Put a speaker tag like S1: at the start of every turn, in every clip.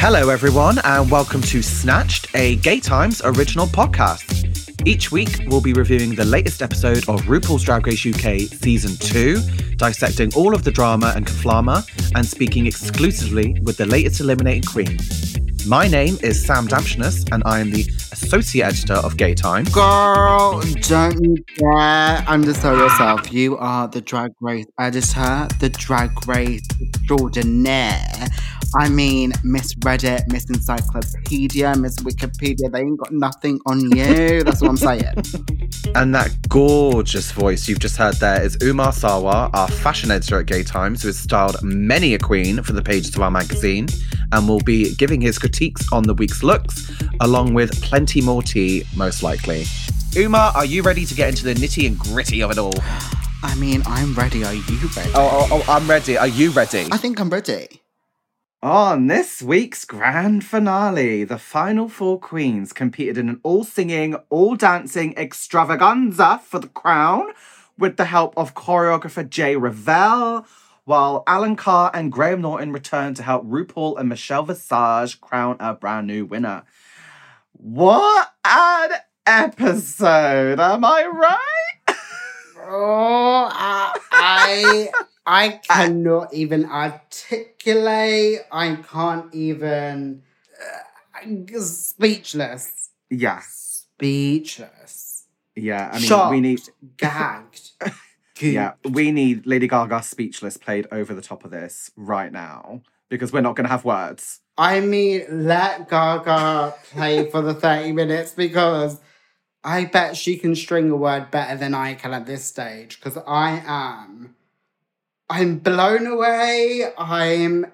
S1: Hello, everyone, and welcome to Snatched, a Gay Times original podcast. Each week, we'll be reviewing the latest episode of RuPaul's Drag Race UK Season 2, dissecting all of the drama and kaflama, and speaking exclusively with the latest eliminated queen. My name is Sam Damshenas, and I am the Associate Editor of Gay Times.
S2: Girl, don't you dare undersell yourself. You are the Drag Race Editor, the Drag Race Extraordinaire. I mean, Miss Reddit, Miss Encyclopedia, Miss Wikipedia, they ain't got nothing on you. That's what I'm saying.
S1: And that gorgeous voice you've just heard there is Umar Sawa, our fashion editor at Gay Times, who has styled many a queen for the pages of our magazine and will be giving his critiques on the week's looks, along with plenty more tea, most likely. Umar, are you ready to get into the nitty and gritty of it all?
S2: I mean, I'm ready. Are you ready?
S1: Oh, oh, oh I'm ready. Are you ready?
S2: I think I'm ready.
S1: On this week's grand finale, the final four queens competed in an all singing, all dancing extravaganza for the crown with the help of choreographer Jay Revell, while Alan Carr and Graham Norton returned to help RuPaul and Michelle Visage crown a brand new winner. What an episode! Am I right?
S2: Oh, I, I cannot even articulate. I can't even. Uh, speechless.
S1: yeah,
S2: Speechless.
S1: yeah. I mean,
S2: Shocked.
S1: we need.
S2: Gagged.
S1: Yeah, we need Lady Gaga speechless played over the top of this right now because we're not going to have words.
S2: I mean, let Gaga play for the 30 minutes because I bet she can string a word better than I can at this stage because I am. I'm blown away. I'm.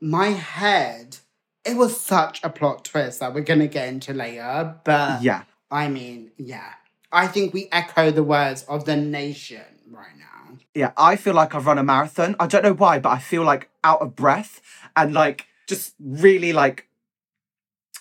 S2: My head. It was such a plot twist that we're going to get into later, but
S1: Yeah,
S2: I mean, yeah. I think we echo the words of the nation right now.
S1: yeah. I feel like I've run a marathon. I don't know why, but I feel like out of breath and like just really like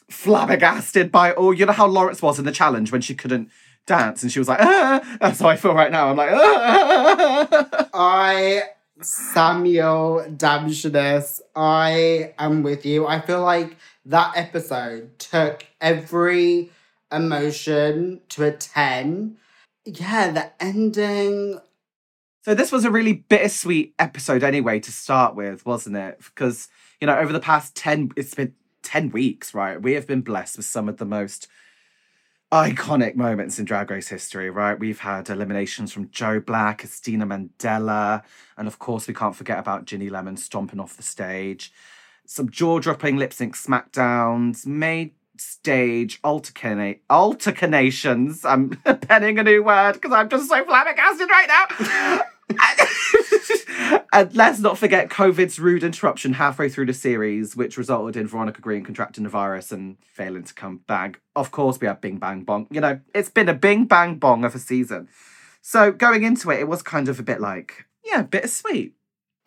S1: flabbergasted by all. You know how Lawrence was in the challenge when she couldn't dance and she was like, ah! that's how I feel right now. I'm like, ah!
S2: I, Samuel Damshenas, I am with you. I feel like that episode took every emotion to a 10. Yeah, the ending.
S1: So this was a really bittersweet episode anyway to start with, wasn't it? Because, you know, over the past 10 it's been 10 weeks, right? We have been blessed with some of the most iconic moments in drag race history, right? We've had eliminations from Joe Black, Christina Mandella, and of course we can't forget about Ginny Lemon stomping off the stage. Some jaw-dropping lip sync smackdowns, made stage altercana- altercanations. I'm penning a new word because I'm just so flabbergasted right now. and let's not forget COVID's rude interruption halfway through the series, which resulted in Veronica Green contracting the virus and failing to come back. Of course, we have Bing Bang Bong. You know, it's been a Bing Bang Bong of a season. So going into it, it was kind of a bit like, yeah, bittersweet.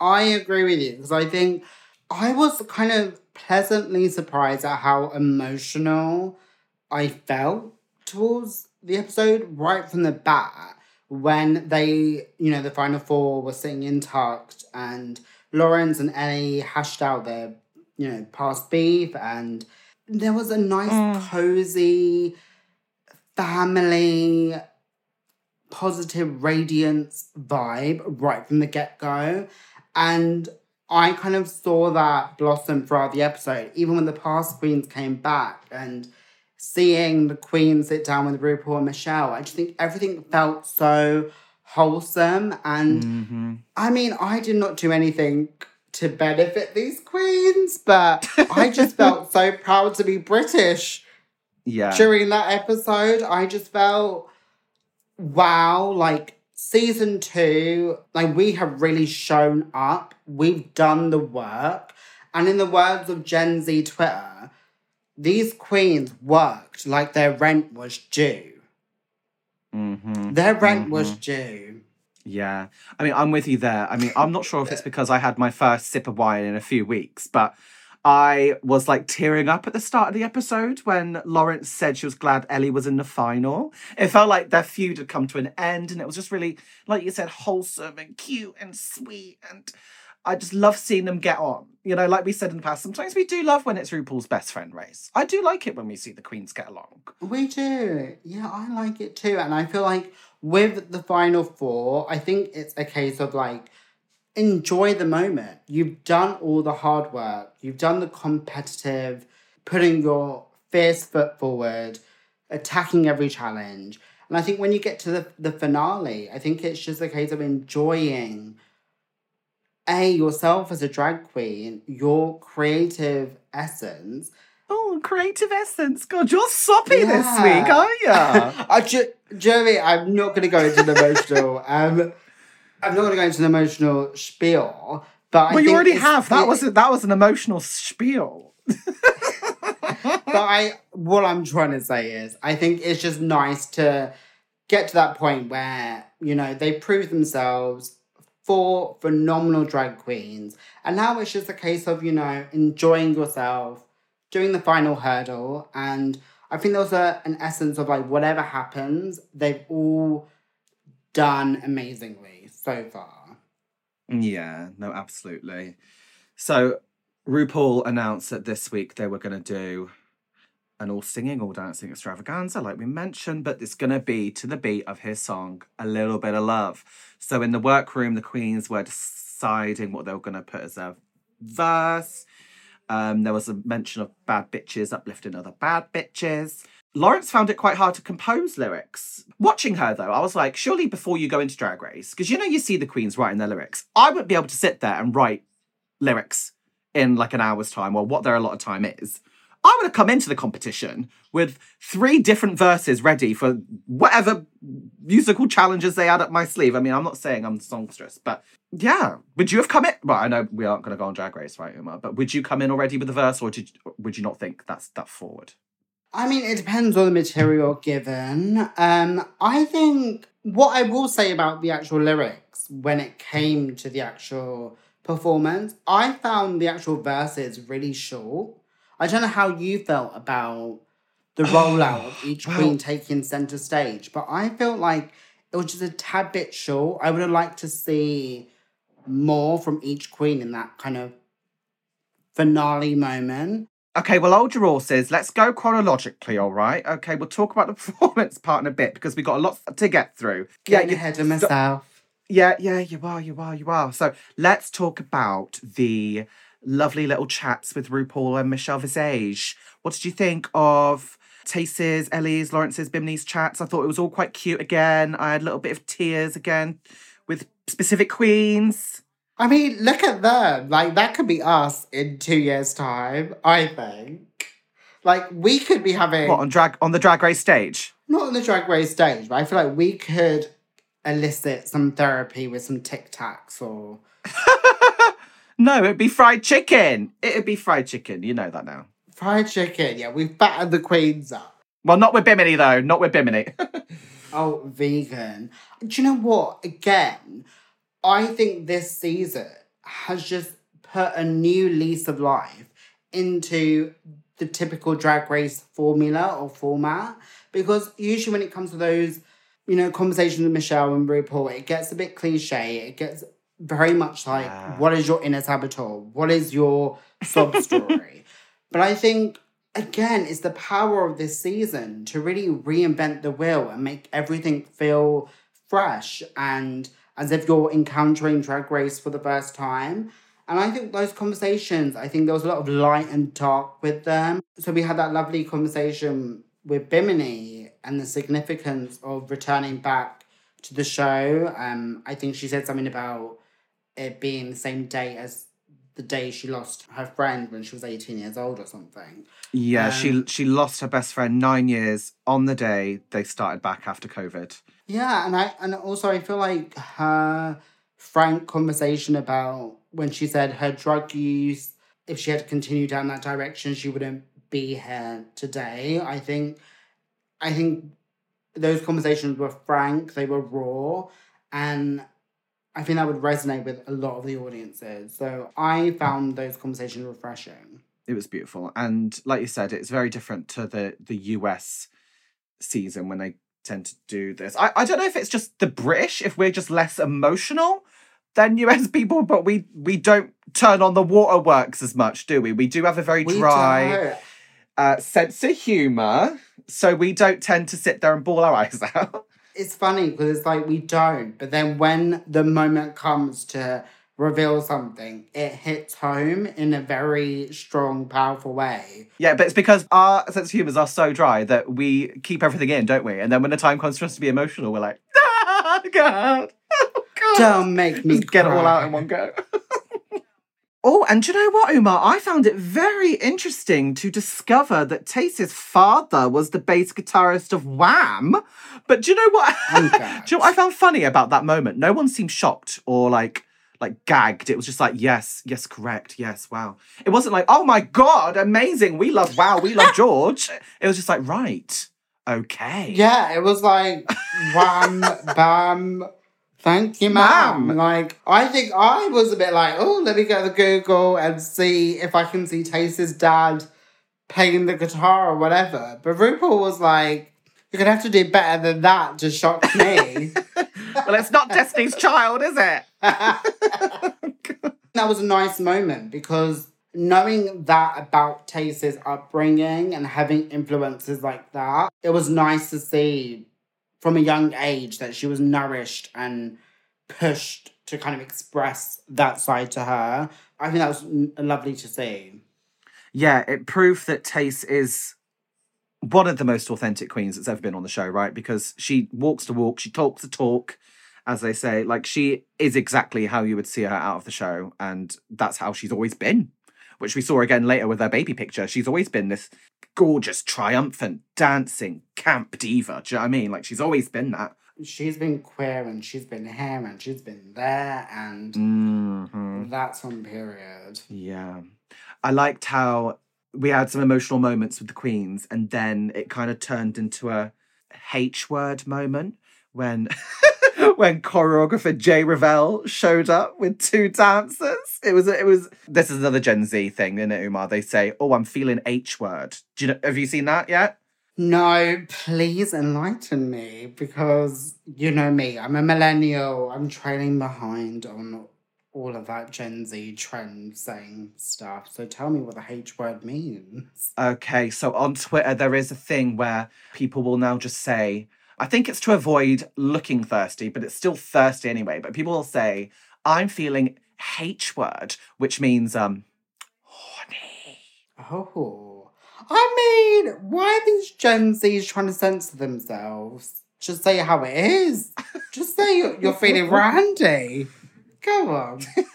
S2: I agree with you because I think I was kind of pleasantly surprised at how emotional I felt towards the episode right from the bat when they, you know, the final four were sitting in tucked and Lawrence and Ellie hashed out their, you know, past beef and there was a nice,
S1: Mm.
S2: cozy family positive radiance vibe right from the get-go. And I kind of saw that blossom throughout the episode, even when the past queens came back and seeing the queen sit down with RuPaul and Michelle. I just think everything felt so wholesome. And
S1: Mm-hmm.
S2: I mean, I did not do anything to benefit these queens, but I just felt so proud to be British
S1: Yeah.
S2: during that episode. I just felt, wow, like season two, like we have really shown up. We've done the work. And in the words of Gen Z Twitter, these queens worked like their rent was due.
S1: Mm-hmm.
S2: Their rent was due.
S1: Yeah. I mean, I'm with you there. I mean, I'm not sure if it's because I had my first sip of wine in a few weeks, but I was like tearing up at the start of the episode when Lawrence said she was glad Ellie was in the final. It felt like their feud had come to an end and it was just really, like you said, wholesome and cute and sweet. And I just love seeing them get on. You know, like we said in the past, sometimes we do love when it's RuPaul's best friend race. I do like it when we see the queens get along.
S2: We do. Yeah, I like it too. And I feel like with the final four, I think it's a case of like, enjoy the moment. You've done all the hard work, you've done the competitive, putting your fierce foot forward, attacking every challenge. And I think when you get to the, the finale, I think it's just a case of enjoying a yourself as a drag queen, your creative essence.
S1: Oh, creative essence. God, you're soppy this week, are you?
S2: I ju- Jeremy, I'm not going to go into the emotional. um, I'm not going to go into the emotional spiel. But I
S1: well, you already have. That
S2: it-
S1: was a, that was an emotional spiel.
S2: But I, what I'm trying to say is, I think it's just nice to get to that point where you know they prove themselves four phenomenal drag queens, and now it's just a case of you know enjoying yourself, doing the final hurdle, and I think there's a an essence of like whatever happens, they've all done amazingly so far.
S1: Yeah, no, absolutely. So RuPaul announced that this week they were going to do an all singing, all dancing extravaganza, like we mentioned, but it's going to be to the beat of his song, A Little Bit of Love. So in the workroom, the queens were deciding what they were going to put as a verse. Um, there was a mention of bad bitches uplifting other bad bitches. Lawrence found it quite hard to compose lyrics. Watching her though, I was like, surely before you go into Drag Race, because you know you see the queens writing their lyrics, I wouldn't be able to sit there and write lyrics in like an hour's time or what their allotted time is. I would have come into the competition with three different verses ready for whatever musical challenges they had up my sleeve. I mean, I'm not saying I'm songstress, but yeah, would you have come in? Well, I know we aren't going to go on Drag Race, right, Umar? But would you come in already with a verse, or did would you not think that's that forward?
S2: I mean, it depends on the material given. Um, I think what I will say about the actual lyrics when it came to the actual performance, I found the actual verses really short. I don't know how you felt about the rollout of each queen taking center stage, but I felt like it was just a tad bit short. I would have liked to see more from each queen in that kind of finale moment.
S1: Okay, well, hold your horses. Let's go chronologically, all right? Okay, we'll talk about the performance part in a bit because we've got a lot to get through.
S2: Getting
S1: you-
S2: ahead of myself.
S1: Yeah, yeah, you are, you are, you are. So let's talk about the lovely little chats with RuPaul and Michelle Visage. What did you think of Tayce's, Ellie's, Lawrence's, Bimini's chats? I thought it was all quite cute again. I had a little bit of tears again with specific queens.
S2: I mean, look at them. Like, that could be us in two years' time, I think. Like, we could be having,
S1: What on drag on the drag race stage?
S2: not on the drag race stage, but I feel like we could elicit some therapy with some Tic Tacs or.
S1: No, it'd be fried chicken. It'd be fried chicken. You know that now.
S2: Fried chicken, yeah, we've battered the queens up.
S1: Well, not with Bimini though. Not with Bimini.
S2: Oh, vegan. Do you know what? Again, I think this season has just put a new lease of life into the typical drag race formula or format. Because usually when it comes to those, you know, conversations with Michelle and RuPaul, it gets a bit cliche. It gets very much like,
S1: Yeah.
S2: what is your inner saboteur? What is your sob story? but I think again, it's the power of this season to really reinvent the wheel and make everything feel fresh and as if you're encountering Drag Race for the first time. And I think those conversations, I think there was a lot of light and dark with them. So we had that lovely conversation with Bimini and the significance of returning back to the show. Um, I think she said something about it being the same day as the day she lost her friend when she was 18 years old or something.
S1: Yeah, she
S2: Um,
S1: she lost her best friend nine years on the day they started back after COVID.
S2: Yeah, and I and also I feel like her frank conversation about when she said her drug use, if she had continued down that direction, she wouldn't be here today. I think I think those conversations were frank, they were raw, and I think that would resonate with a lot of the audiences. So I found those conversations refreshing.
S1: It was beautiful, and like you said, it's very different to the the US season when they tend to do this. I I don't know if it's just the British, if we're just less emotional. than US people, but we we don't turn on the waterworks as much, do we? We do have a very
S2: We
S1: dry uh, sense of humor, so we don't tend to sit there and bawl our eyes out.
S2: It's funny because it's like we don't, but then when the moment comes to reveal something, it hits home in a very strong, powerful way.
S1: Yeah, but it's because our sense of humors are so dry that we keep everything in, don't we? And then when the time comes for us to be emotional, we're like, ah, God, oh, God.
S2: Don't make me
S1: Just get it all out in one go. oh, and do you know what, Umar? I found it very interesting to discover that Tayce's father was the bass guitarist of Wham. But do you know what?
S2: I'm
S1: do you know what I found funny about that moment? No one seemed shocked or like like gagged. It was just like, yes, yes, correct, yes, wow. It wasn't like, oh my god, amazing. We love wow, we love George. It was just like, right, okay.
S2: Yeah, it was like wham, bam. Thank you, ma'am.
S1: Ma'am.
S2: Like, I think I was a bit like, oh, let me go to Google and see if I can see Tayce's dad playing the guitar or whatever. But RuPaul was like, you're gonna have to do better than that to shock me.
S1: Well, it's not Destiny's Child, is it?
S2: that was a nice moment because knowing that about Tayce's upbringing and having influences like that, it was nice to see from a young age that she was nourished and pushed to kind of express that side to her. I think that was lovely to see.
S1: yeah, it proved that Tayce is one of the most authentic queens that's ever been on the show, right? Because she walks the walk, she talks the talk, as they say. Like she is exactly how you would see her out of the show, and that's how she's always been. Which we saw again later with her baby picture. She's always been this gorgeous, triumphant, dancing, camp diva. Do you know what I mean? Like she's always been that.
S2: She's been queer and she's been here and she's been there and
S1: Mhm.
S2: that's on period.
S1: Yeah. I liked how we had some emotional moments with the Queens and then it kind of turned into a H word moment when when choreographer Jay Revell showed up with two dancers. It was it was this is another Gen Z thing, isn't it, Umar? They say, Oh, I'm feeling H word. Do you know have you seen that yet?
S2: No, please enlighten me because you know me, I'm a millennial. I'm trailing behind on all of that Gen Z trend saying stuff. So tell me what the H word means.
S1: Okay, so on Twitter, there is a thing where people will now just say, I think it's to avoid looking thirsty, but it's still thirsty anyway. But people will say, I'm feeling H word, which means um horny.
S2: Oh. I mean, why are these Gen Zs trying to censor themselves? Just say how it is. Just say you're, you're feeling randy. Go on.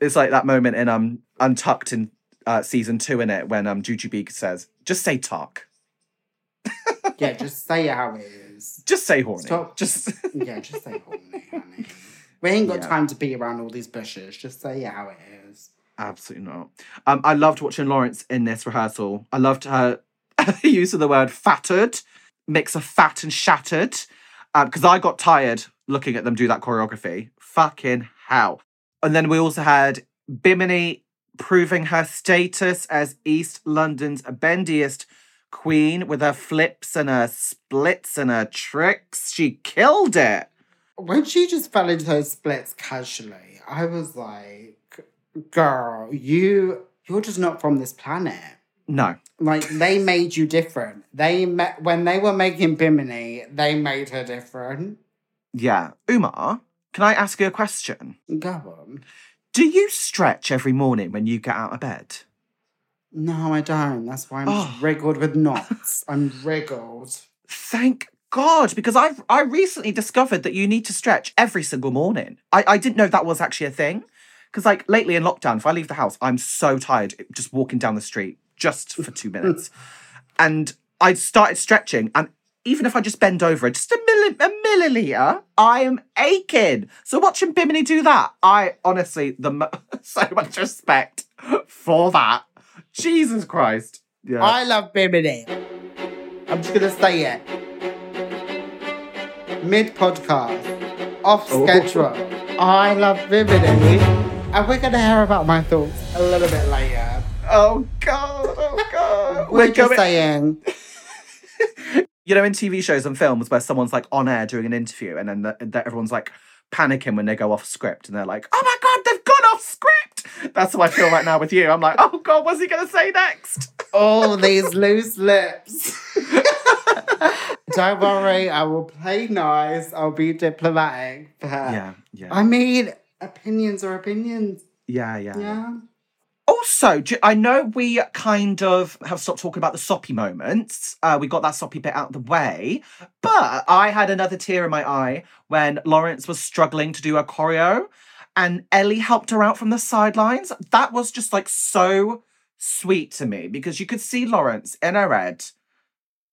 S1: It's like that moment in um Untucked in uh, season two in it when um Jujubee says, just say talk.
S2: Yeah, just say it how it is.
S1: Just say horny.
S2: Stop.
S1: Just
S2: Yeah, just say horny, honey. We ain't got
S1: Yeah.
S2: time to be around all these bushes. Just say it how it is.
S1: Absolutely not. Um, I loved watching Lawrence in this rehearsal. I loved her use of the word fattered, mix of fat and shattered. Because I got tired looking at them do that choreography. Fucking hell. And then we also had Bimini proving her status as East London's bendiest queen with her flips and her splits and her tricks. She killed it.
S2: When she just fell into those splits casually, I was like, girl, you you're just not from this planet.
S1: No.
S2: Like they made you different. They met when they were making Bimini, they made her different.
S1: Yeah. Umar, can I ask you a question?
S2: Go on.
S1: Do you stretch every morning when you get out of bed?
S2: No, I don't. That's why I'm
S1: Oh.
S2: wriggled with knots. I'm wriggled.
S1: Thank God, because I've I recently discovered that you need to stretch every single morning. I, I didn't know that was actually a thing. Because like lately in lockdown, if I leave the house, I'm so tired just walking down the street just for two minutes. and I started stretching, and even if I just bend over just a, milli- a milliliter, I am aching. So watching Bimini do that, I honestly the mo- so much respect for that. Jesus Christ. Yeah.
S2: I love Bimini. I'm just gonna say it. Mid podcast, off
S1: Oh.
S2: schedule. I love Bimini. And we're gonna hear about my thoughts a little bit later.
S1: oh God. Oh God.
S2: We're,
S1: We're
S2: just
S1: going-
S2: saying,
S1: you know, in TV shows and films where someone's like on air doing an interview and then the, the- everyone's like panicking when they go off script and they're like, oh my God, they've gone off script. That's how I feel right now with you. I'm like, oh God, what's he going to say next?
S2: All these loose lips. Don't worry, I will play nice. I'll be diplomatic.
S1: Yeah, yeah.
S2: I mean, opinions are opinions.
S1: yeah, yeah.
S2: Yeah.
S1: Also, I know we kind of have stopped talking about the soppy moments. Uh, we got that soppy bit out of the way. But I had another tear in my eye when Lawrence was struggling to do a choreo and Ellie helped her out from the sidelines. That was just like so sweet to me because you could see Lawrence in her head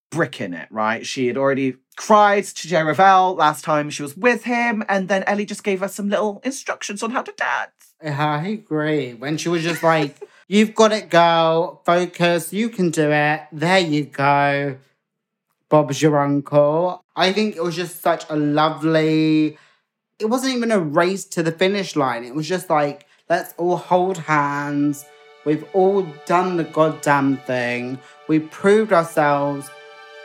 S1: bricking it, right? She had already cried to Jay Revell last time she was with him, and then Ellie just gave her some little instructions on how to dance.
S2: I agree. When she was just like, You've got it, girl. Focus. You can do it. There you go. Bob's your uncle. I think it was just such a lovely. It wasn't even a race to the finish line. It was just like, let's all hold hands. We've all done the goddamn thing. We proved ourselves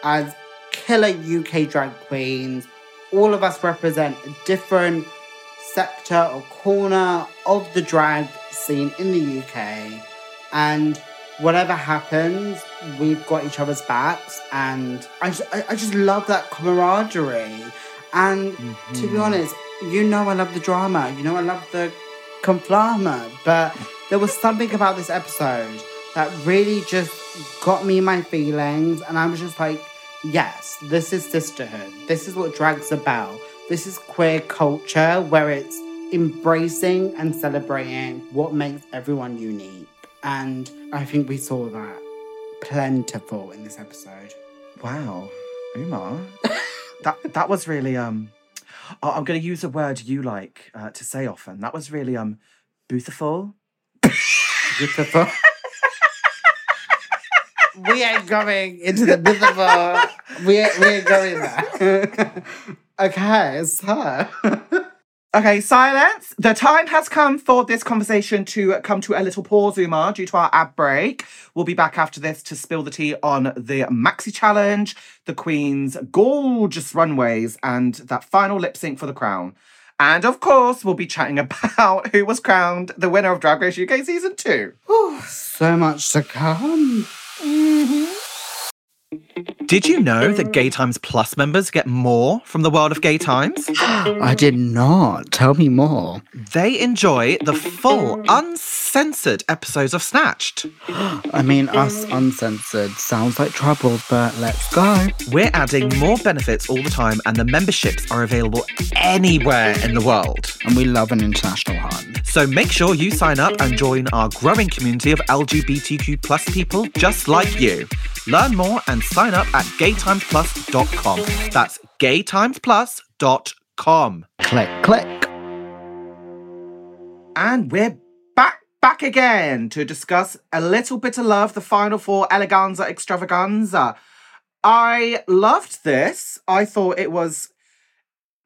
S2: as killer UK drag queens. All of us represent a different sector or corner of the drag scene in the UK. And whatever happens, we've got each other's backs. And I just, I, I just love that camaraderie. And to be mm-hmm. honest, you know I love the drama. You know I love the conflama. But there was something about this episode that really just got me my feelings. And I was just like, yes, this is sisterhood. This is what drag's about. This is queer culture where it's embracing and celebrating what makes everyone unique. And I think we saw that plentiful in this episode.
S1: Wow, Umar, that that was really um. oh, I'm going to use a word you like uh, to say often. That was really um, beautiful.
S2: Beautiful. we ain't going into the beautiful. We ain't, we ain't going there. okay, so.
S1: Okay, silence. The time has come for this conversation to come to a little pause, Umar, due to our ad break. We'll be back after this to spill the tea on the Maxi Challenge, the Queen's gorgeous runways, and that final lip sync for the crown. And of course, we'll be chatting about who was crowned the winner of Drag Race UK Season 2.
S2: so much to come. Mm-hmm.
S1: Did you know that Gay Times Plus members get more from the world of Gay Times?
S2: I did not. Tell me more.
S1: They enjoy the full, uncensored episodes of Snatched.
S2: I mean, us uncensored sounds like trouble, but let's go.
S1: We're adding more benefits all the time, and the memberships are available anywhere in the world.
S2: And we love an international hunt.
S1: So make sure you sign up and join our growing community of LGBTQ plus people just like you. Learn more and sign up at gaytimesplus.com. That's gaytimesplus.com.
S2: Click, click.
S1: And we're back back again to discuss a little bit of love, the final four eleganza extravaganza. I loved this. I thought it was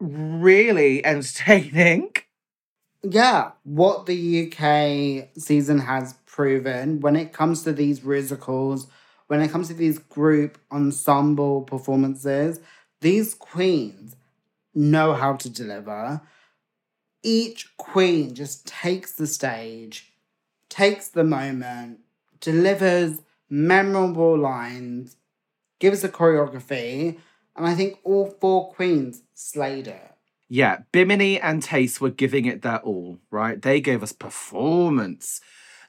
S1: really entertaining.
S2: Yeah, what the UK season has proven when it comes to these musicals, when it comes to these group ensemble performances, these queens know how to deliver. Each queen just takes the stage, takes the moment, delivers memorable lines, gives a choreography, and I think all four queens slayed it.
S1: Yeah, Bimini and Tayce were giving it their all, right? They gave us performance.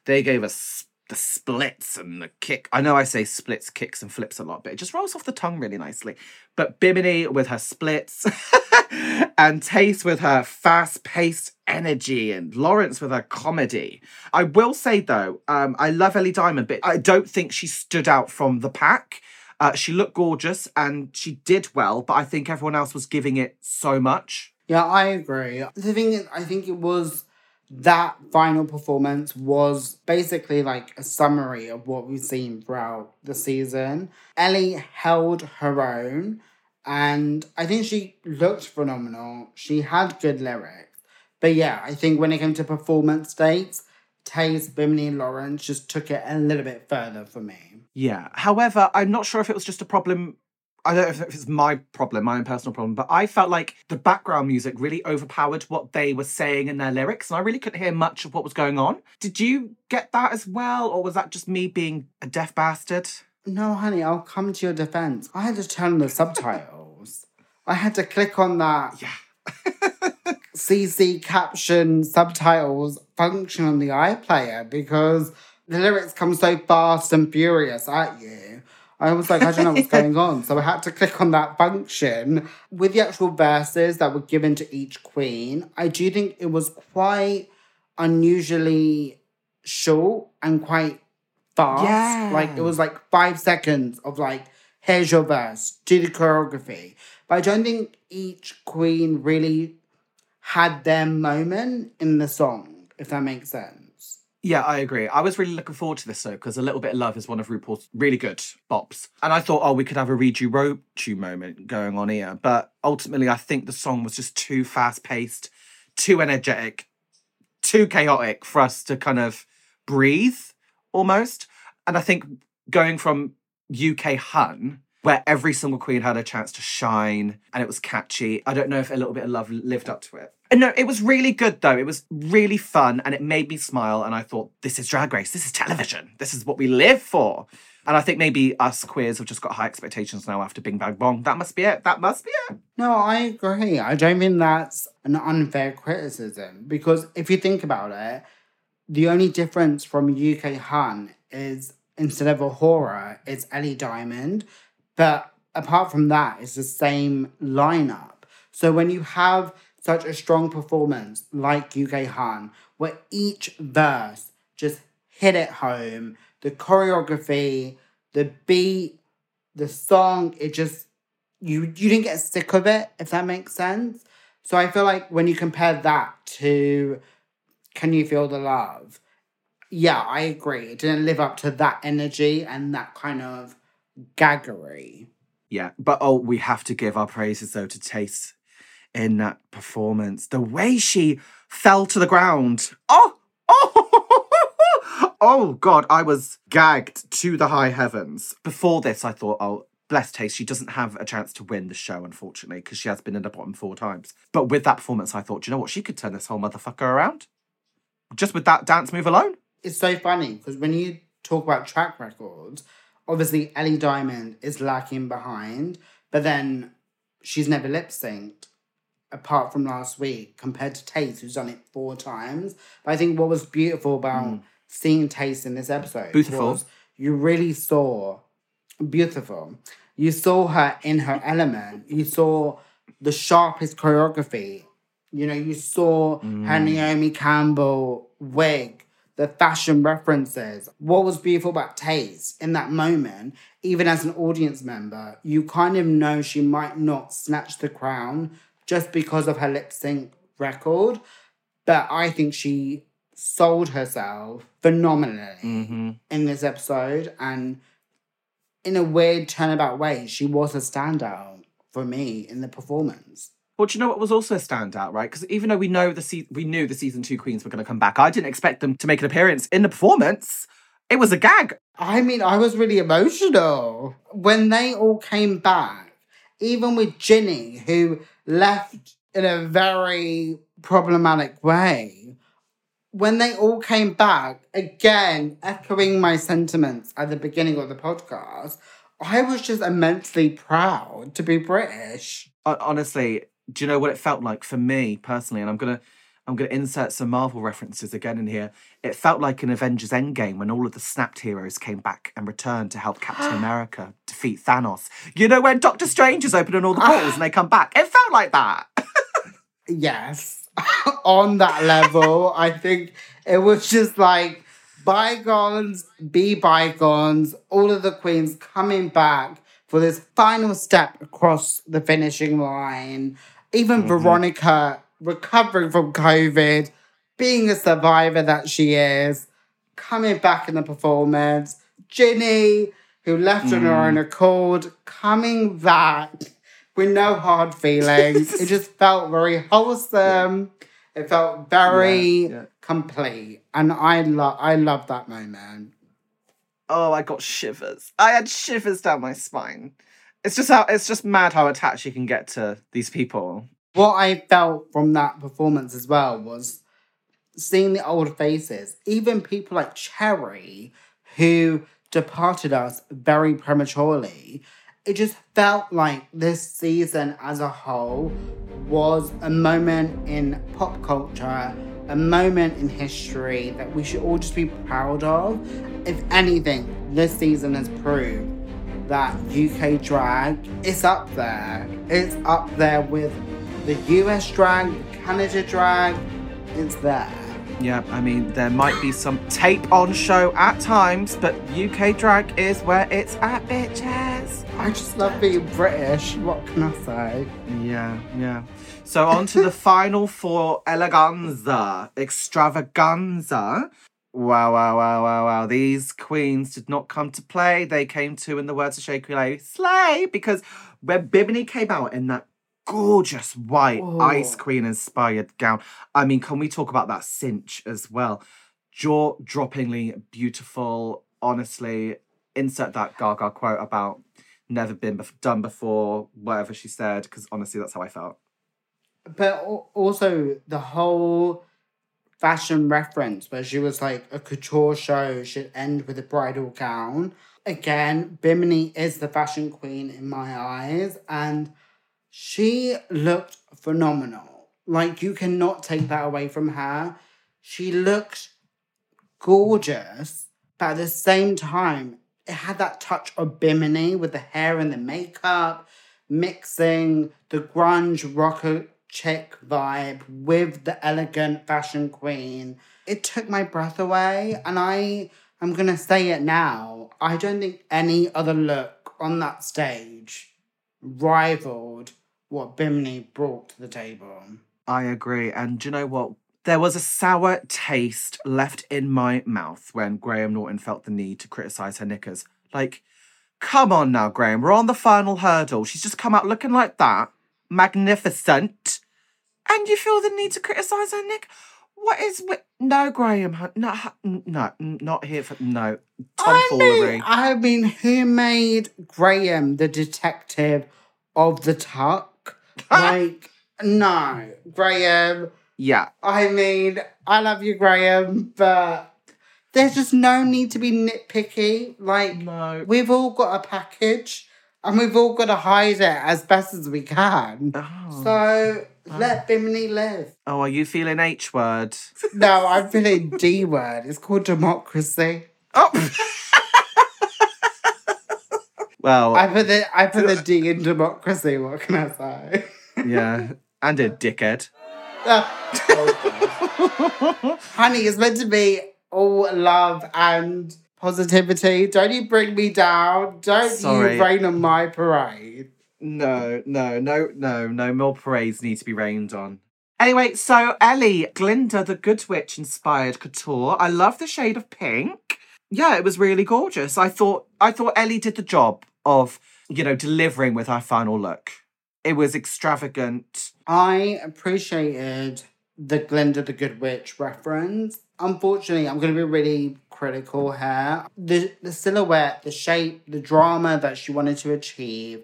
S1: They gave us the splits and the kick. I know I say splits, kicks, and flips a lot, but it just rolls off the tongue really nicely. But Bimini with her splits and Tayce with her fast paced energy and Lawrence with her comedy. I will say though, um, I love Ellie Diamond, but I don't think she stood out from the pack. Uh, she looked gorgeous and she did well, but I think everyone else was giving it so much.
S2: Yeah, I agree. The thing is, I think it was that final performance was basically like a summary of what we've seen throughout the season. Ellie held her own, and I think she looked phenomenal. She had good lyrics. But yeah, I think when it came to performance states, Tayce, Bimini, and Lawrence just took it a little bit further for me.
S1: Yeah. However, I'm not sure if it was just a problem I don't know if it's my problem, my own personal problem, but I felt like the background music really overpowered what they were saying in their lyrics, and I really couldn't hear much of what was going on. Did you get that as well, or was that just me being a deaf bastard?
S2: No, honey, I'll come to your defense. I had to turn on the subtitles. I had to click on that
S1: Yeah.
S2: CC caption subtitles function on the iPlayer because the lyrics come so fast and furious at you. I was like, I don't know what's going on. So I had to click on that function. With the actual verses that were given to each queen, I do think it was quite unusually short and quite fast.
S1: Yeah.
S2: Like it was like five seconds of like, here's your verse, do the choreography. But I don't think each queen really had their moment in the song, if that makes sense.
S1: Yeah, I agree. I was really looking forward to this though, because A Little Bit of Love is one of RuPaul's really good bops. And I thought, oh, we could have a Read You Wrote You moment going on here. But ultimately, I think the song was just too fast paced, too energetic, too chaotic for us to kind of breathe almost. And I think going from UK Hun, where every single queen had a chance to shine and it was catchy, I don't know if A Little Bit of Love lived up to it. And no, it was really good though. It was really fun and it made me smile. And I thought, this is Drag Race. This is television. This is what we live for. And I think maybe us queers have just got high expectations now after Bing Bang Bong. That must be it. That must be it.
S2: No, I agree. I don't think that's an unfair criticism because if you think about it, the only difference from UK Hun is instead of A'Whora, it's Ellie Diamond. But apart from that, it's the same lineup. So when you have such a strong performance like UK Hun, where each verse just hit it home, the choreography, the beat, the song, it just you you didn't get sick of it, if that makes sense. So I feel like when you compare that to Can You Feel the Love? Yeah, I agree. It didn't live up to that energy and that kind of gaggery.
S1: Yeah, but oh, we have to give our praises though to Tayce in that performance. The way she fell to the ground. Oh, oh, oh God, I was gagged to the high heavens. Before this, I thought, oh, bless Tayce, she doesn't have a chance to win the show, unfortunately, because she has been in the bottom four times. But with that performance, I thought, you know what? She could turn this whole motherfucker around. Just with that dance move alone.
S2: It's so funny because when you talk about track records, obviously Ellie Diamond is lacking behind, but then she's never lip synced apart from last week compared to Tayce, who's done it four times. But I think what was beautiful about hmm. seeing Tayce in this episode
S1: Beautiful.
S2: was you really saw beautiful. You saw her in her element. You saw the sharpest choreography. You know, you saw her hmm. Naomi Campbell wig, the fashion references. What was beautiful about Tayce in that moment, even as an audience member, you kind of know she might not snatch the crown just because of her lip sync record. But I think she sold herself phenomenally
S1: Mm-hmm.
S2: in this episode. And in a weird turnabout way, she was a standout for me in the performance.
S1: Well, do you know what was also a standout, right? Because even though we know the se- we knew the season two queens were going to come back, I didn't expect them to make an appearance in the performance. It was a gag.
S2: I mean, I was really emotional when they all came back, even with Ginny, who left in a very problematic way. When they all came back, again, echoing my sentiments at the beginning of the podcast, I was just immensely proud to be British.
S1: Honestly, do you know what it felt like for me personally? And I'm gonna I'm gonna insert some Marvel references again in here. It felt like an Avengers Endgame when all of the snapped heroes came back and returned to help Captain America defeat Thanos. You know when Doctor Strange is opening all the portals and they come back. It felt like that.
S2: Yes, on that level, I think it was just like bygones be bygones. All of the queens coming back for this final step across the finishing line. Even mm-hmm. Veronica recovering from COVID, being a survivor that she is, coming back in the performance. Ginny, who left on her own mm. accord, coming back with no hard feelings. it just felt very wholesome. It felt very
S1: Yeah, yeah.
S2: complete, and I love I love that moment.
S1: Oh, I got shivers. I had shivers down my spine. It's just how it's just mad how attached you can get to these people.
S2: What I felt from that performance as well was seeing the old faces, even people like Cherry, who departed us very prematurely. It just felt like this season as a whole was a moment in pop culture, a moment in history that we should all just be proud of. If anything, this season has proved that UK drag is up there. It's up there with the US drag, Canada drag. It's there.
S1: Yeah, I mean, there might be some tape on show at times, but UK drag is where it's at, bitches.
S2: I just love being British. What can I say?
S1: Yeah, yeah. So on to the final four eleganza, extravaganza. Wow, wow, wow, wow, wow. These queens did not come to play. They came to, in the words of Shea Coulee, slay, because when Bimini came out in that gorgeous white
S2: Oh.
S1: ice queen inspired gown. I mean, can we talk about that cinch as well? Jaw droppingly beautiful. Honestly, insert that Gaga quote about never been bef- done before, whatever she said, because honestly, that's how I felt.
S2: But also the whole fashion reference where she was like a couture show should end with a bridal gown. Again, Bimini is the fashion queen in my eyes, and she looked phenomenal. Like you cannot take that away from her. She looked gorgeous, but at the same time, it had that touch of Bimini with the hair and the makeup, mixing the grunge rocker chick vibe with the elegant fashion queen. It took my breath away, and I I'm gonna say it now. I don't think any other look on that stage rivaled what Bimini brought to the table.
S1: I agree. And do you know what? There was a sour taste left in my mouth when Graham Norton felt the need to criticize her knickers. Like, come on now, Graham. We're on the final hurdle. She's just come out looking like that. Magnificent. And you feel the need to criticize her nick? What is with. No, Graham. No, no, not here for. No.
S2: I mean, I mean, who made Graham the detective of the tuck? like, no, Graham.
S1: yeah.
S2: I mean, I love you, Graham, but there's just no need to be nitpicky. Like,
S1: No.
S2: we've all got a package and we've all got to hide it as best as we can.
S1: Oh.
S2: So let Bimini live.
S1: oh, are you feeling H word?
S2: No, I'm feeling D word. It's called democracy.
S1: Oh. well,
S2: I put the I put the D in democracy. What can I say?
S1: yeah. And a dickhead.
S2: Honey, it's meant to be all love and positivity. Don't you bring me down. Don't
S1: Sorry.
S2: you rain on my parade.
S1: No, no, no, no, no more parades need to be rained on. Anyway, so Ellie, Glinda the Good Witch inspired couture. I love the shade of pink. Yeah, it was really gorgeous. I thought I thought Ellie did the job of, you know, delivering with her final look. It was extravagant.
S2: I appreciated the Glinda the Good Witch reference. Unfortunately, I'm going to be really critical here. The, the silhouette, the shape, the drama that she wanted to achieve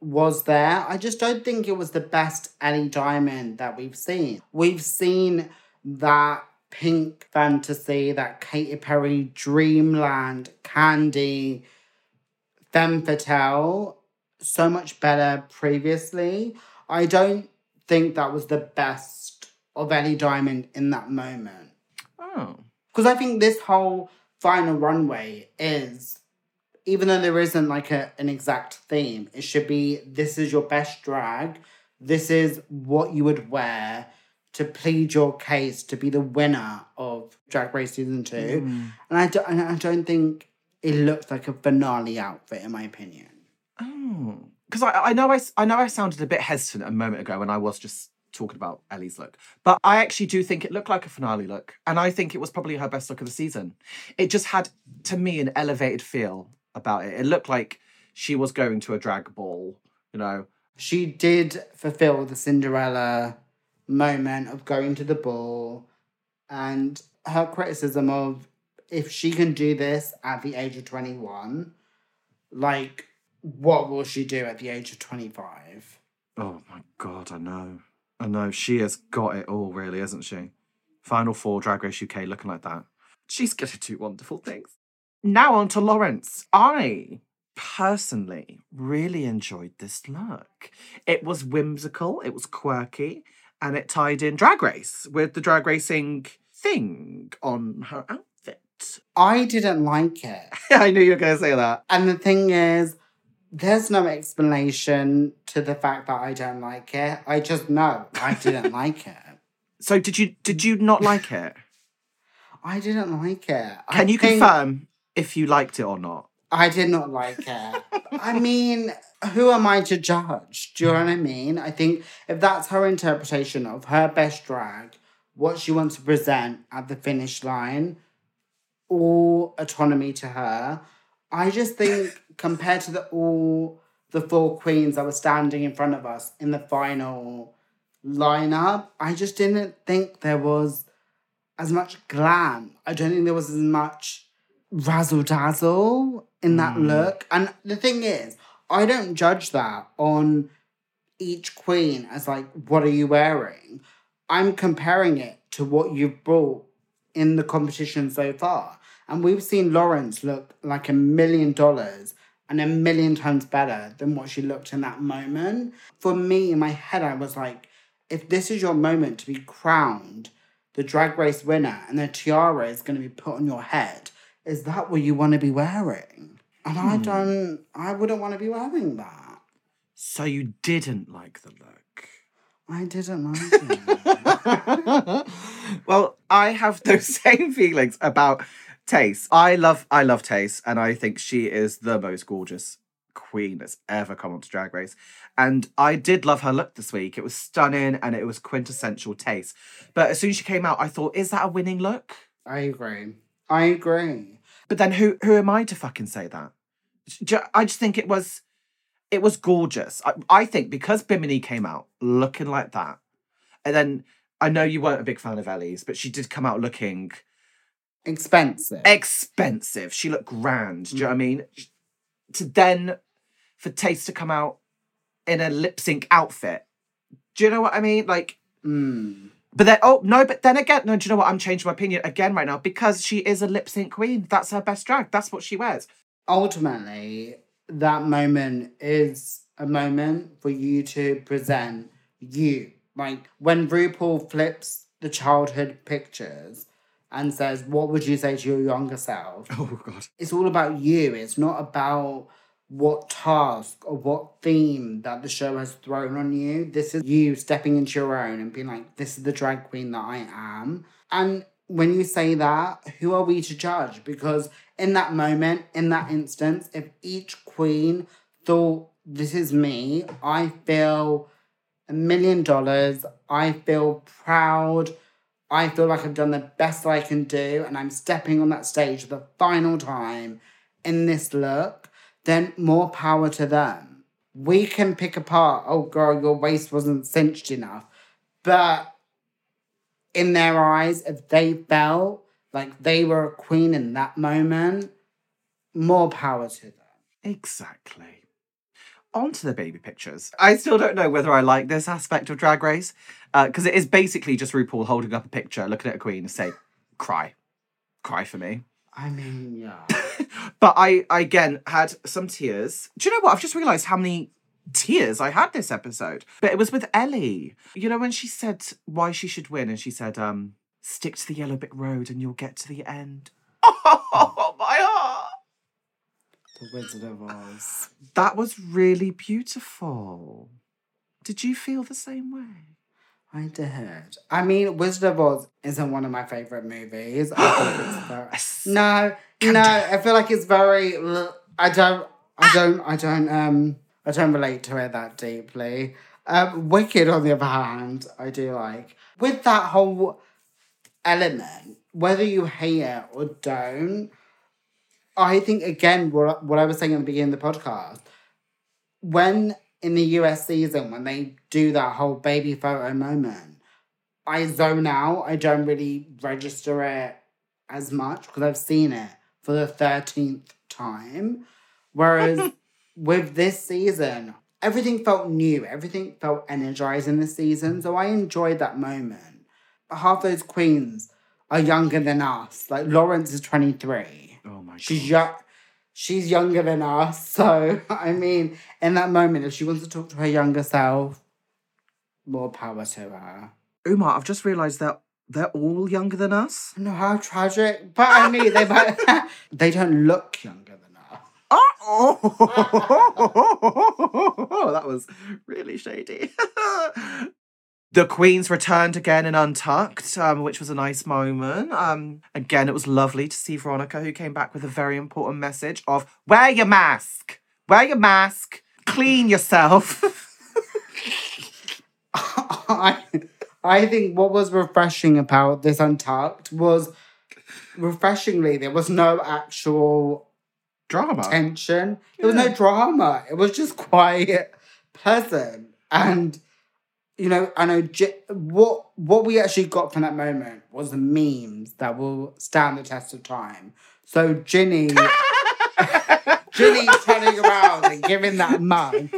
S2: was there. I just don't think it was the best Ellie Diamond that we've seen. We've seen that pink fantasy, that Katy Perry dreamland, candy, femme fatale so much better previously. I don't think that was the best of Ellie Diamond in that moment.
S1: Oh.
S2: Because I think this whole final runway is, even though there isn't like a, an exact theme, it should be this is your best drag, this is what you would wear to plead your case to be the winner of Drag Race Season 2.
S1: Mm.
S2: And I, do, and I don't think it looks like a finale outfit, in my opinion.
S1: Oh, because I, I know I, I know I sounded a bit hesitant a moment ago when I was just talking about Ellie's look, but I actually do think it looked like a finale look, and I think it was probably her best look of the season. It just had, to me, an elevated feel about it. It looked like she was going to a drag ball, you know.
S2: she did fulfill the Cinderella moment of going to the ball and her criticism of if she can do this at the age of 21, like what will she do at the age of 25?
S1: Oh my god, I know. I know. She has got it all, really, hasn't she? Final four, Drag Race UK, looking like that. She's going to do wonderful things. Now on to Lawrence. I personally really enjoyed this look. It was whimsical, it was quirky, and it tied in Drag Race with the drag racing thing on her outfit.
S2: I didn't like it.
S1: I knew you were going to say that.
S2: And the thing is, there's no explanation to the fact that I don't like it. I just know I didn't like it.
S1: So did you did you not like it?
S2: I didn't like it. I
S1: Can you
S2: think
S1: confirm if you liked it or not?
S2: I did not like it. I mean, who am I to judge? Do you know what I mean? I think if that's her interpretation of her best drag, what she wants to present at the finish line, all autonomy to her. I just think compared to the all the four queens that were standing in front of us in the final lineup, I just didn't think there was as much glam. I don't think there was as much razzle dazzle in that
S1: Mm.
S2: look. And the thing is, I don't judge that on each queen as like, what are you wearing? I'm comparing it to what you've brought in the competition so far. And we've seen Lawrence look like a million dollars and a million times better than what she looked in that moment. For me, in my head, I was like, if this is your moment to be crowned the drag race winner and the tiara is going to be put on your head, is that what you want to be wearing? And I
S1: Hmm.
S2: don't, I wouldn't want to be wearing that.
S1: So you didn't like the look.
S2: I didn't like it.
S1: well, I have those same feelings about Tayce. I love I love Tayce, and I think she is the most gorgeous queen that's ever come onto Drag Race. And I did love her look this week. It was stunning and it was quintessential Tayce. But as soon as she came out, I thought, is that a winning look?
S2: I agree. I agree.
S1: But then who who am I to fucking say that? I just think it was it was gorgeous. I, I think because Bimini came out looking like that, and then I know you weren't a big fan of Ellie's, but she did come out looking
S2: Expensive.
S1: expensive. She looked grand. Do you know what I mean? To then for Tayce to come out in a lip sync outfit. Do you know what I mean? Like,
S2: Mm.
S1: but then oh no, but then again, no, do you know what? I'm changing my opinion again right now because she is a lip sync queen. That's her best drag. That's what she wears.
S2: Ultimately, that moment is a moment for you to present you. Like when RuPaul flips the childhood pictures and says, What would you say to your younger self?
S1: Oh god.
S2: it's all about you. It's not about what task or what theme that the show has thrown on you. This is you stepping into your own and being like, this is the drag queen that I am. And when you say that, who are we to judge? Because in that moment, in that instance, if each queen thought, this is me, I feel a million dollars, I feel proud. I feel like I've done the best that I can do, and I'm stepping on that stage for the final time in this look, then more power to them. We can pick apart, oh girl, your waist wasn't cinched enough. But in their eyes, if they felt like they were a queen in that moment, more power to them.
S1: Exactly. On to the baby pictures. I still don't know whether I like this aspect of Drag Race because it is basically just RuPaul holding up a picture, looking at a queen, and say, "Cry, cry for me."
S2: I mean, yeah.
S1: But I, I again had some tears. Do you know what? I've just realised how many tears I had this episode. But it was with Ellie. You know when she said why she should win, and she said, "Um, stick to the yellow brick road, and you'll get to the end."
S2: The Wizard of Oz.
S1: That was really beautiful. Did you feel the same way?
S2: I did. I mean, Wizard of Oz isn't one of my favorite movies. I very, no, no. I feel like it's very. I don't. I don't. I don't. Um. I don't relate to it that deeply. Um, Wicked, on the other hand, I do like. With that whole element, whether you hate it or don't, I think again what what I was saying at the beginning of the podcast, when in the US season when they do that whole baby photo moment, I zone out. I don't really register it as much because I've seen it for the thirteenth time. Whereas with this season, everything felt new, everything felt energizing this season. So I enjoyed that moment. But half those queens are younger than us. Like Lawrence is 23.
S1: Oh my
S2: She's
S1: god.
S2: young. She's younger than us. So I mean, in that moment, if she wants to talk to her younger self, more power to her.
S1: Umar, I've just realised that they're all younger than us.
S2: No, how tragic, but I mean, they might, they don't look younger than us.
S1: Oh, that was really shady. The Queens returned again in Untucked, um, which was a nice moment. Um, again, it was lovely to see Veronica, who came back with a very important message of wear your mask, wear your mask, clean yourself.
S2: I, I think what was refreshing about this Untucked was refreshingly there was no actual
S1: Drama.
S2: tension. There was no drama. It was just quite pleasant. And you know, I know what what we actually got from that moment was the memes that will stand the test of time. So Ginny, Ginny turning around and giving that mug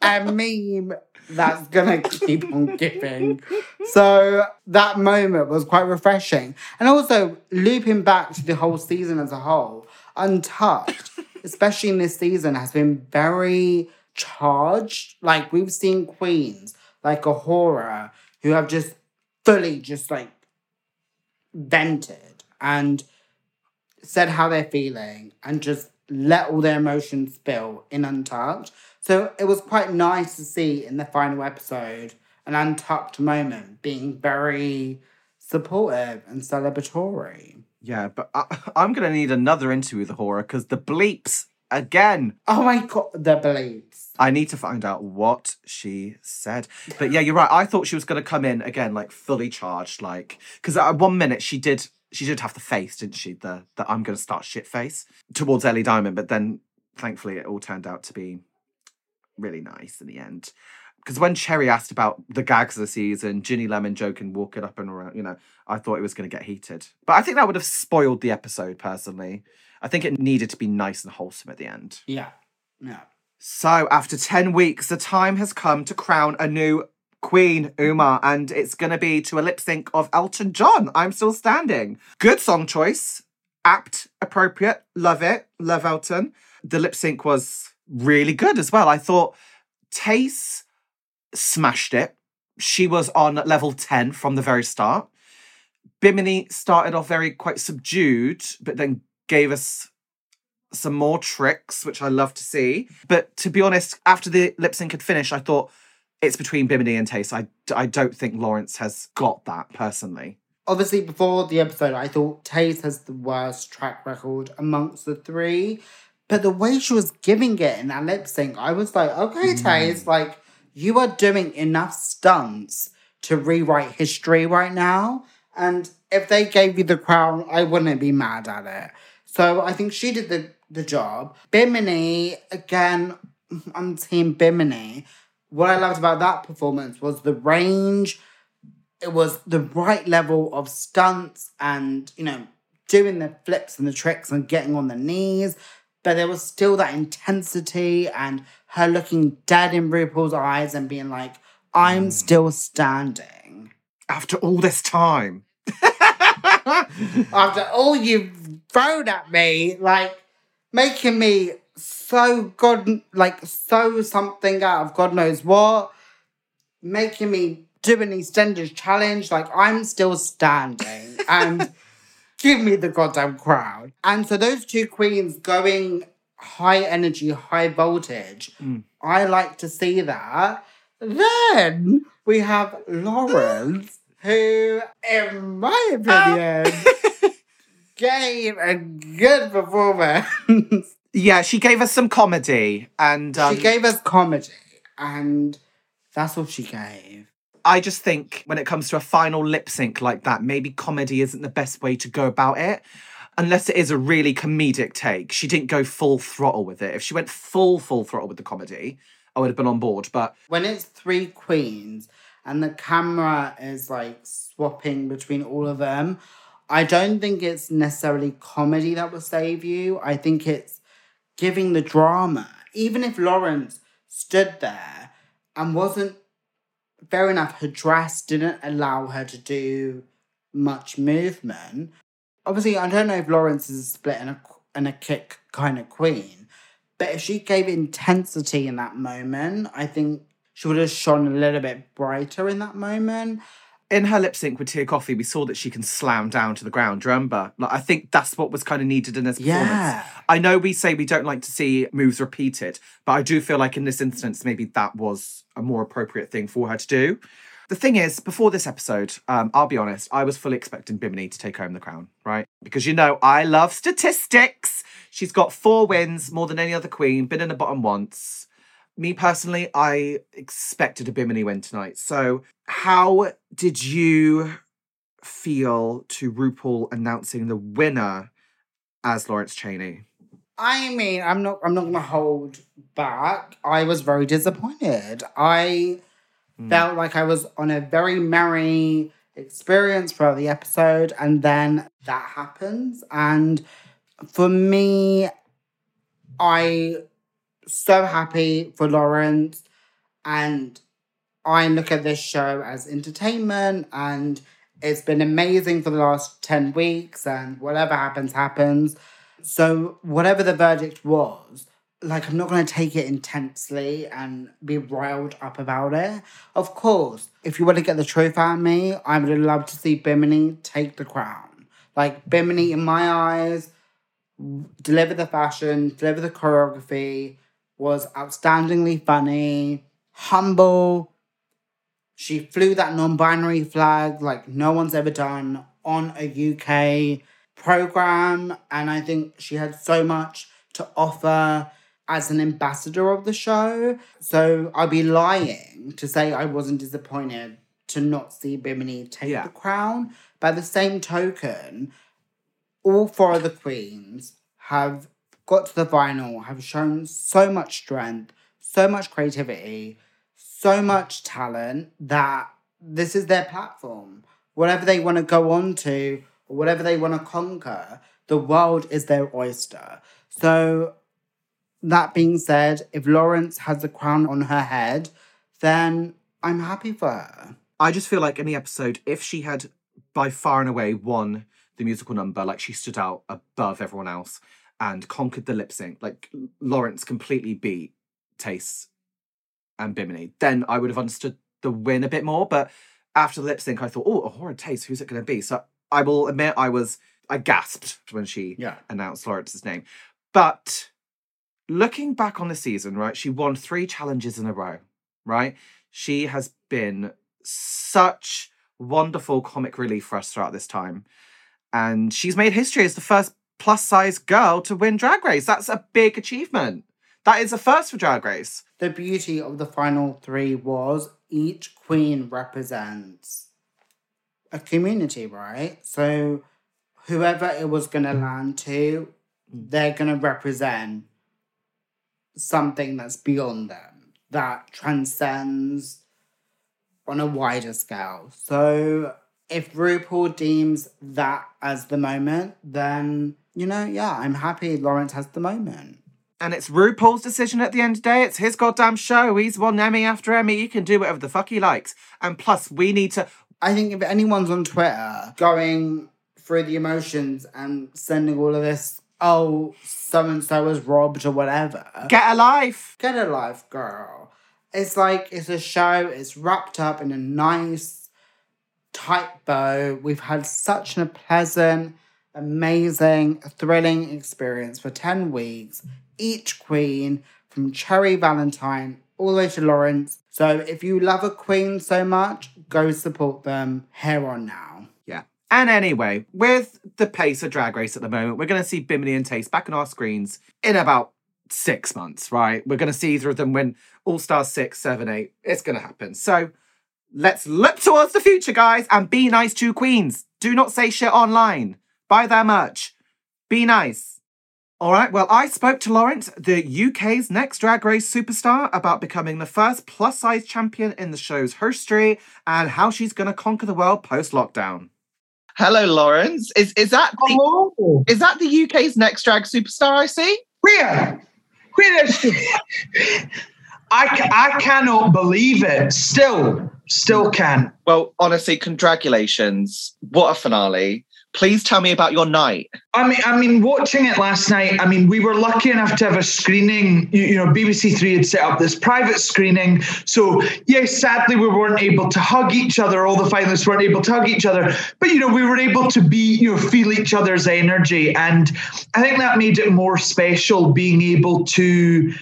S2: a meme that's gonna keep on giving. So that moment was quite refreshing. And also looping back to the whole season as a whole, Untucked, especially in this season, has been very charged. Like we've seen queens like A'Whora who have just fully just like vented and said how they're feeling and just let all their emotions spill in Untucked. So it was quite nice to see in the final episode an untucked moment being very supportive and celebratory.
S1: yeah, but I, I'm going to need another interview with the A'Whora because the bleeps again.
S2: Oh my god, the beliefs.
S1: I need to find out what she said. But yeah, you're right. I thought she was going to come in again, like fully charged, like because at one minute she did. She did have the face, didn't she? The the I'm going to start shit face towards Ellie Diamond. But then, thankfully, it all turned out to be really nice in the end. Because when Cherry asked about the gags of the season, Ginny Lemon joking, walking up and around, you know, I thought it was going to get heated. But I think that would have spoiled the episode personally. I think it needed to be nice and wholesome at the end.
S2: Yeah. Yeah.
S1: So, after 10 weeks, the time has come to crown a new queen, Umar, and it's going to be to a lip sync of Elton John. I'm still standing. Good song choice, apt, appropriate, love it, love Elton. The lip sync was really good as well. I thought Tayce smashed it. She was on level 10 from the very start. Bimini started off very quite subdued, but then gave us some more tricks, which I love to see. But to be honest, after the lip sync had finished, I thought it's between Bimini and Tayce. I, I don't think Lawrence has got that personally.
S2: Obviously, before the episode, I thought Tayce has the worst track record amongst the three. But the way she was giving it in that lip sync, I was like, okay, mm. Tayce, like, you are doing enough stunts to rewrite history right now. And if they gave you the crown, I wouldn't be mad at it. So I think she did the, the job. Bimini, again, I'm team Bimini. What I loved about that performance was the range. It was the right level of stunts and, you know, doing the flips and the tricks and getting on the knees. But there was still that intensity and her looking dead in RuPaul's eyes and being like, I'm mm. still standing.
S1: After all this time.
S2: after all you've thrown at me, like making me so god like so something out of God knows what, making me do an EastEnders challenge, like I'm still standing and give me the goddamn crown. And so those two queens going high energy, high voltage,
S1: Mm.
S2: I like to see that. Then we have Lawrence, who, in my opinion, gave a good performance.
S1: Yeah, she gave us some comedy and um,
S2: she gave us comedy, and that's all she gave.
S1: I just think when it comes to a final lip sync like that, maybe comedy isn't the best way to go about it. Unless it is a really comedic take. She didn't go full throttle with it. If she went full, full throttle with the comedy, I would have been on board. But
S2: When it's three queens and the camera is like swapping between all of them, I don't think it's necessarily comedy that will save you. I think it's giving the drama even if Lawrence stood there and wasn't fair enough, her dress didn't allow her to do much movement. Obviously, I don't know if Lawrence is a split and a, and a kick kind of queen, but if she gave intensity in that moment, I think she would have shone a little bit brighter in that moment.
S1: In her lip sync with Tia Kofi, we saw that she can slam down to the ground. Remember? Like, I think that's what was kind of needed in this performance.
S2: Yeah.
S1: I know we say we don't like to see moves repeated, but I do feel like in this instance, maybe that was a more appropriate thing for her to do. The thing is, before this episode, um, I'll be honest, I was fully expecting Bimini to take home the crown, right? Because you know, I love statistics. She's got four wins, more than any other queen, been in the bottom once. Me personally, I expected a Bimini win tonight. So, how did you feel to RuPaul announcing the winner as Lawrence Chaney?
S2: I mean, I'm not I'm not gonna hold back. I was very disappointed. I
S1: Mm.
S2: felt like I was on a very merry experience throughout the episode, and then that happens. And for me, I so happy for Lawrence, and I look at this show as entertainment, and it's been amazing for the last 10 weeks, and whatever happens, happens. So, whatever the verdict was, like, I'm not going to take it intensely and be riled up about it. Of course, if you want to get the truth out of me, I would love to see Bimini take the crown. Like, Bimini, in my eyes, deliver the fashion, deliver the choreography, was outstandingly funny, humble. She flew that non binary flag like no one's ever done on a UK program. And I think she had so much to offer as an ambassador of the show. So I'd be lying to say I wasn't disappointed to not see Bimini take
S1: Yeah.
S2: the crown. By the same token, all four of the queens have got to the final, have shown so much strength, so much creativity, so much talent that this is their platform. Whatever they want to go on to, or whatever they want to conquer, the world is their oyster. So, that being said, if Lawrence has the crown on her head, then I'm happy for her.
S1: I just feel like in the episode, if she had by far and away won the musical number, like she stood out above everyone else and conquered the lip sync, like Lawrence completely beat Tayce and Bimini, then I would have understood the win a bit more. But after the lip sync, I thought, oh, a horrid taste, who's it going to be? So I will admit I was, I gasped when she
S2: Yeah.
S1: announced Lawrence's name. But looking back on the season, right, she won three challenges in a row, right? She has been such wonderful comic relief for us throughout this time. And she's made history as the first plus size girl to win Drag Race. That's a big achievement. That is a first for Drag Race.
S2: The beauty of the final three was each queen represents a community, right? So whoever it was going to land to, they're going to represent something that's beyond them, that transcends on a wider scale. So if RuPaul deems that as the moment, then, you know, yeah, I'm happy Lawrence has the moment.
S1: And it's RuPaul's decision at the end of the day. It's his goddamn show. He's won Emmy after Emmy. He can do whatever the fuck he likes. And plus, we need to.
S2: I think if anyone's on Twitter going through the emotions and sending all of this, oh, so and so was robbed or whatever,
S1: Get a life.
S2: get a life, girl. It's like it's a show, it's wrapped up in a nice, tight bow. We've had such a pleasant, amazing, thrilling experience for 10 weeks. Each queen, from Cherry Valentine all the way to Lawrence. So if you love a queen so much, go support them here on now.
S1: Yeah. And anyway, with the pace of Drag Race at the moment, we're going to see Bimini and Tayce back on our screens in about six months, right? We're going to see either of them win All Star 6, 7, 8. It's going to happen. So let's look towards the future, guys, and be nice to queens. Do not say shit online. Buy their merch. Be nice. All right, well, I spoke to Lawrence, the UK's next Drag Race superstar, about becoming the first plus size champion in the show's history and how she's going to conquer the world post lockdown. Hello, Lawrence. Is is that the,
S3: Hello.
S1: is that the UK's next drag superstar? I see.
S3: Where? Where is she? I, I cannot believe it. Still, still can't.
S1: Well, honestly, congratulations. What a finale. Please tell me about your night.
S3: I mean, I mean, watching it last night. I mean, we were lucky enough to have a screening. You, you, know, BBC Three had set up this private screening. So yes, sadly, we weren't able to hug each other. All the finalists weren't able to hug each other. But you know, we were able to be, you know, feel each other's energy, and I think that made it more special. Being able to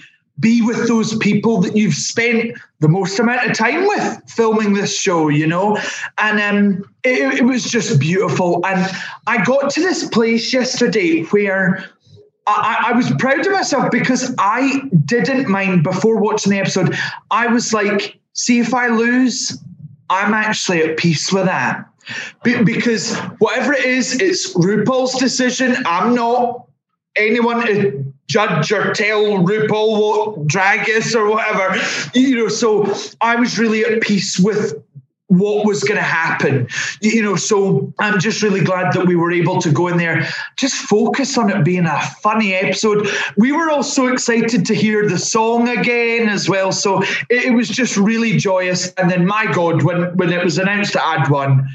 S3: be with those people that you've spent the most amount of time with filming this show, you know? And um, it, it was just beautiful. And I got to this place yesterday where I, I, was proud of myself because I didn't mind before watching the episode. I was like, see, if I lose, I'm actually at peace with that. Be- because whatever it is, it's RuPaul's decision. I'm not anyone judge or tell RuPaul what drag is or whatever. You know, so I was really at peace with what was going to happen. You know so i'm just really glad that we were able to go in there just focus on it being a funny episode. We were all so excited to hear the song again as well so it, it was just really joyous. And then my god when when it was announced that i'd won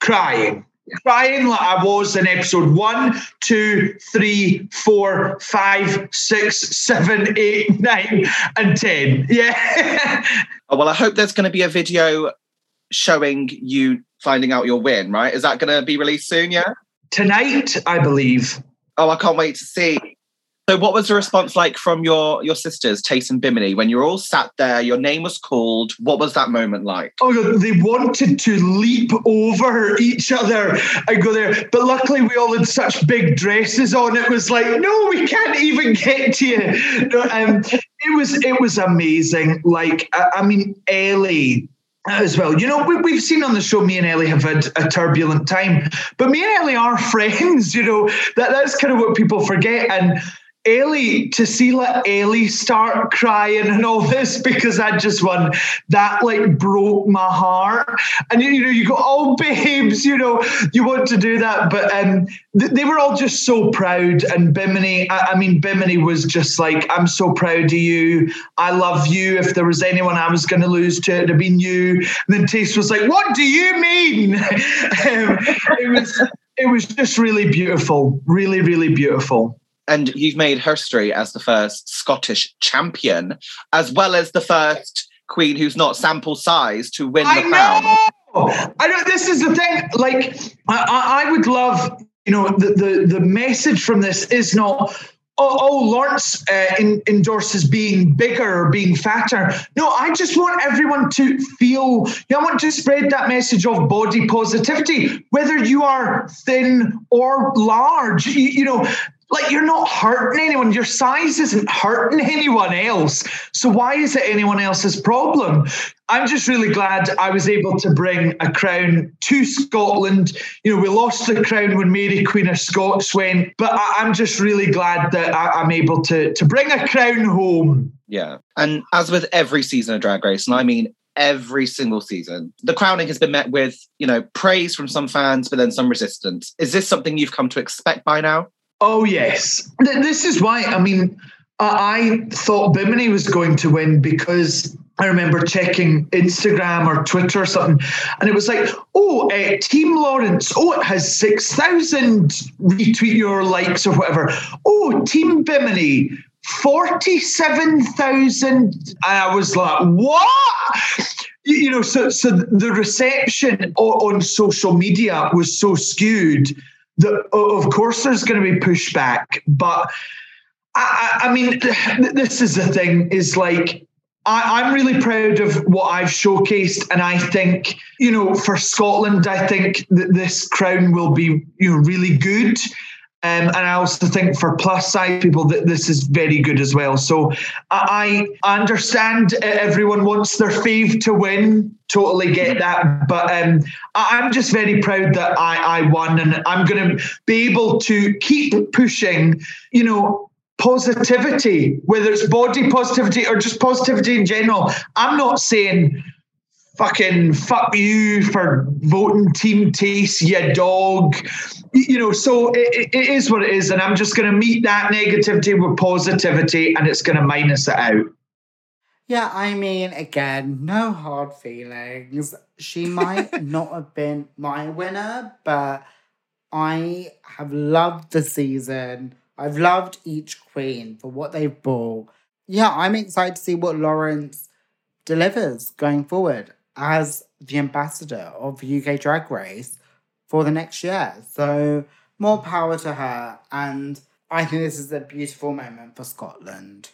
S3: crying crying like I was in episode one, two, three, four, five, six, seven, eight, nine, and ten. Yeah.
S1: oh, well, I hope there's going to be a video showing you finding out your win, right? Is that going to be released soon? Yeah.
S3: Tonight, I believe.
S1: Oh, I can't wait to see. So, what was the response like from your your sisters, Tayce and Bimini, when you were all sat there? Your name was called. What was that moment like?
S3: Oh, they wanted to leap over each other and go there, but luckily we all had such big dresses on. It was like, no, we can't even get to you. No, um, it was it was amazing. Like, I, I mean, Ellie as well. You know, we, have seen on the show, me and Ellie have had a turbulent time, but me and Ellie are friends. You know, that that's kind of what people forget. And Ellie to see like Ellie start crying and all this because I just won that like broke my heart. And you know you go oh babes you know you want to do that but um th- they were all just so proud. And Bimini I-, I mean Bimini was just like I'm so proud of you. I love you. If there was anyone I was going to lose to it'd have been you. And then Tayce was like what do you mean? Um, it was it was just really beautiful. Really really beautiful
S1: and you've made history as the first Scottish champion, as well as the first queen who's not sample size to win the crown.
S3: I know this is the thing. Like, I, I would love, you know, the, the the message from this is not oh, oh Lawrence uh, in, endorses being bigger or being fatter. No, I just want everyone to feel, you know, I want to spread that message of body positivity, whether you are thin or large. You, you know, like you're not hurting anyone. Your size isn't hurting anyone else. So why is it anyone else's problem? I'm just really glad I was able to bring a crown to Scotland. You know, we lost the crown when Mary Queen of Scots went, but I, am just really glad that I, I'm able to to bring a crown home.
S1: Yeah, and as with every season of Drag Race, and I mean every single season. The crowning has been met with, you know, praise from some fans, but then some resistance. Is this something you've come to expect by now?
S3: Oh yes, this is why. I mean, I thought Bimini was going to win because I remember checking Instagram or Twitter or something, and it was like, oh, uh, Team Lawrence, oh, it has 6,000 retweet your likes or whatever. Oh, Team Bimini, 47,000. And I was like, what? You know, so, so the reception on social media was so skewed the, of course there's going to be pushback, but I, I mean, this is the thing: is like I, am really proud of what I've showcased, and I think you know for Scotland, I think that this crown will be you know really good. Um, and I also think for plus size people that this is very good as well. So I, I understand everyone wants their fave to win. Totally get that, but um, I'm just very proud that I, I won, and I'm going to be able to keep pushing. You know, positivity, whether it's body positivity or just positivity in general. I'm not saying fucking fuck you for voting Team Tayce, you dog. You know, so it, it is what it is, and I'm just going to meet that negativity with positivity, and it's going to minus it out.
S2: Yeah, I mean, again, no hard feelings. She might not have been my winner, but I have loved the season. I've loved each queen for what they've brought. Yeah, I'm excited to see what Lawrence delivers going forward as the ambassador of UK Drag Race for the next year. So, more power to her. And I think this is a beautiful moment for Scotland.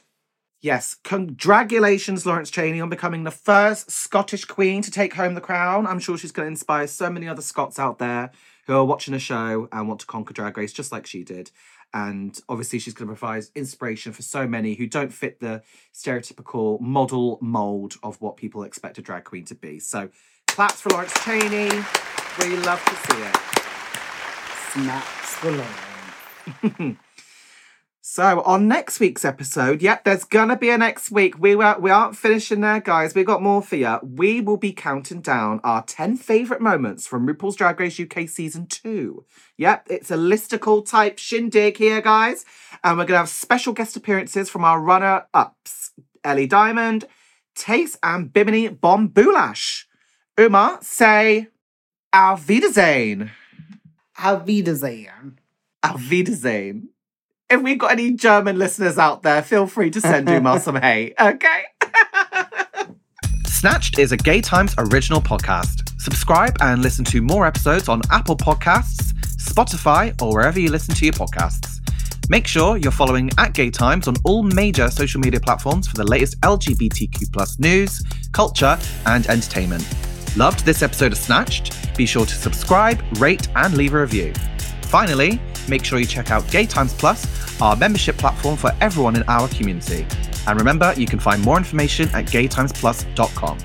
S1: Yes, congratulations, Lawrence Chaney, on becoming the first Scottish queen to take home the crown. I'm sure she's going to inspire so many other Scots out there who are watching the show and want to conquer Drag Race just like she did. And obviously, she's going to provide inspiration for so many who don't fit the stereotypical model mold of what people expect a drag queen to be. So, claps for Lawrence Chaney. We love to see it.
S2: Snaps for Lawrence.
S1: So on next week's episode, yep, there's gonna be a next week. We were we aren't finishing there, guys. We've got more for you. We will be counting down our 10 favourite moments from RuPaul's Drag Race UK season two. Yep, it's a listicle type shindig here, guys. And we're gonna have special guest appearances from our runner-ups. Ellie Diamond, Tayce and Bimini Bon Boulash. Umar, say Auf Wiedersehen.
S2: Auf Wiedersehen.
S1: Auf Wiedersehen if we've got any German listeners out there, feel free to send Umar some hate, okay? Snatched is a Gay Times original podcast. Subscribe and listen to more episodes on Apple Podcasts, Spotify, or wherever you listen to your podcasts. Make sure you're following at Gay Times on all major social media platforms for the latest LGBTQ plus news, culture, and entertainment. Loved this episode of Snatched? Be sure to subscribe, rate, and leave a review. Finally, make sure you check out Gay Times Plus, our membership platform for everyone in our community. And remember, you can find more information at gaytimesplus.com.